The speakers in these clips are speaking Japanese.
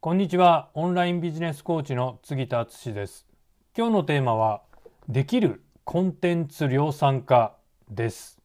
こんにちは。オンラインビジネスコーチの杉田敦です。今日のテーマは、できるコンテンツ量産化です。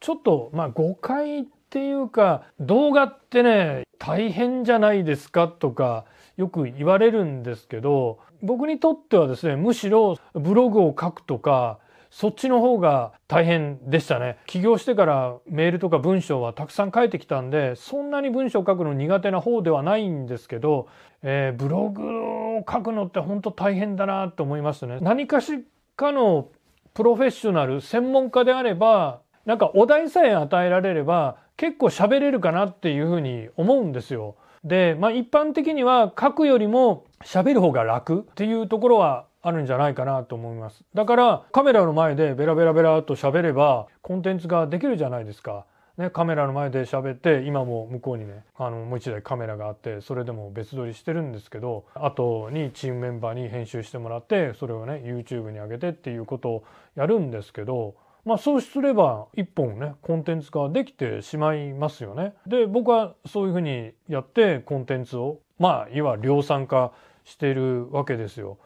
ちょっと、まあ、誤解っていうか、動画ってね、大変じゃないですかとか、よく言われるんですけど、僕にとってはですね、むしろブログを書くとか、そっちの方が大変でしたね。起業してからメールとか文章はたくさん書いてきたんで、そんなに文章を書くの苦手な方ではないんですけど、えー、ブログを書くのって本当大変だなと思いますね。何かしかのプロフェッショナル、専門家であれば、なんかお題さえ与えられれば結構喋れるかなっていうふうに思うんですよ。で、まあ一般的には書くよりも喋る方が楽っていうところはあるんじゃないかなと思います。だからカメラの前でベラベラベラと喋ればコンテンツができるじゃないですか。ね、カメラの前で喋って今も向こうにねあのもう一台カメラがあってそれでも別撮りしてるんですけど後にチームメンバーに編集してもらってそれをね YouTube に上げてっていうことをやるんですけどまあそうすれば一本ねコンテンツができてしまいますよね。で僕はそういうふうにやってコンテンツをまあいわ量産化しているわけですよ。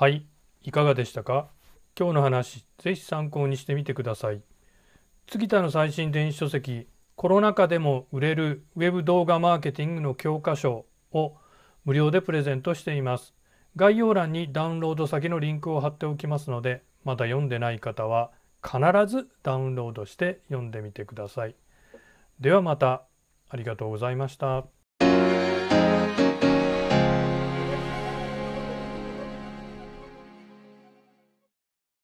はい、いかがでしたか？今日の話、ぜひ参考にしてみてください。杉田の最新電子書籍、コロナ禍でも売れるウェブ動画マーケティングの教科書を無料でプレゼントしています。概要欄にダウンロード先のリンクを貼っておきますので、まだ読んでない方は必ずダウンロードして読んでみてください。ではまたありがとうございました。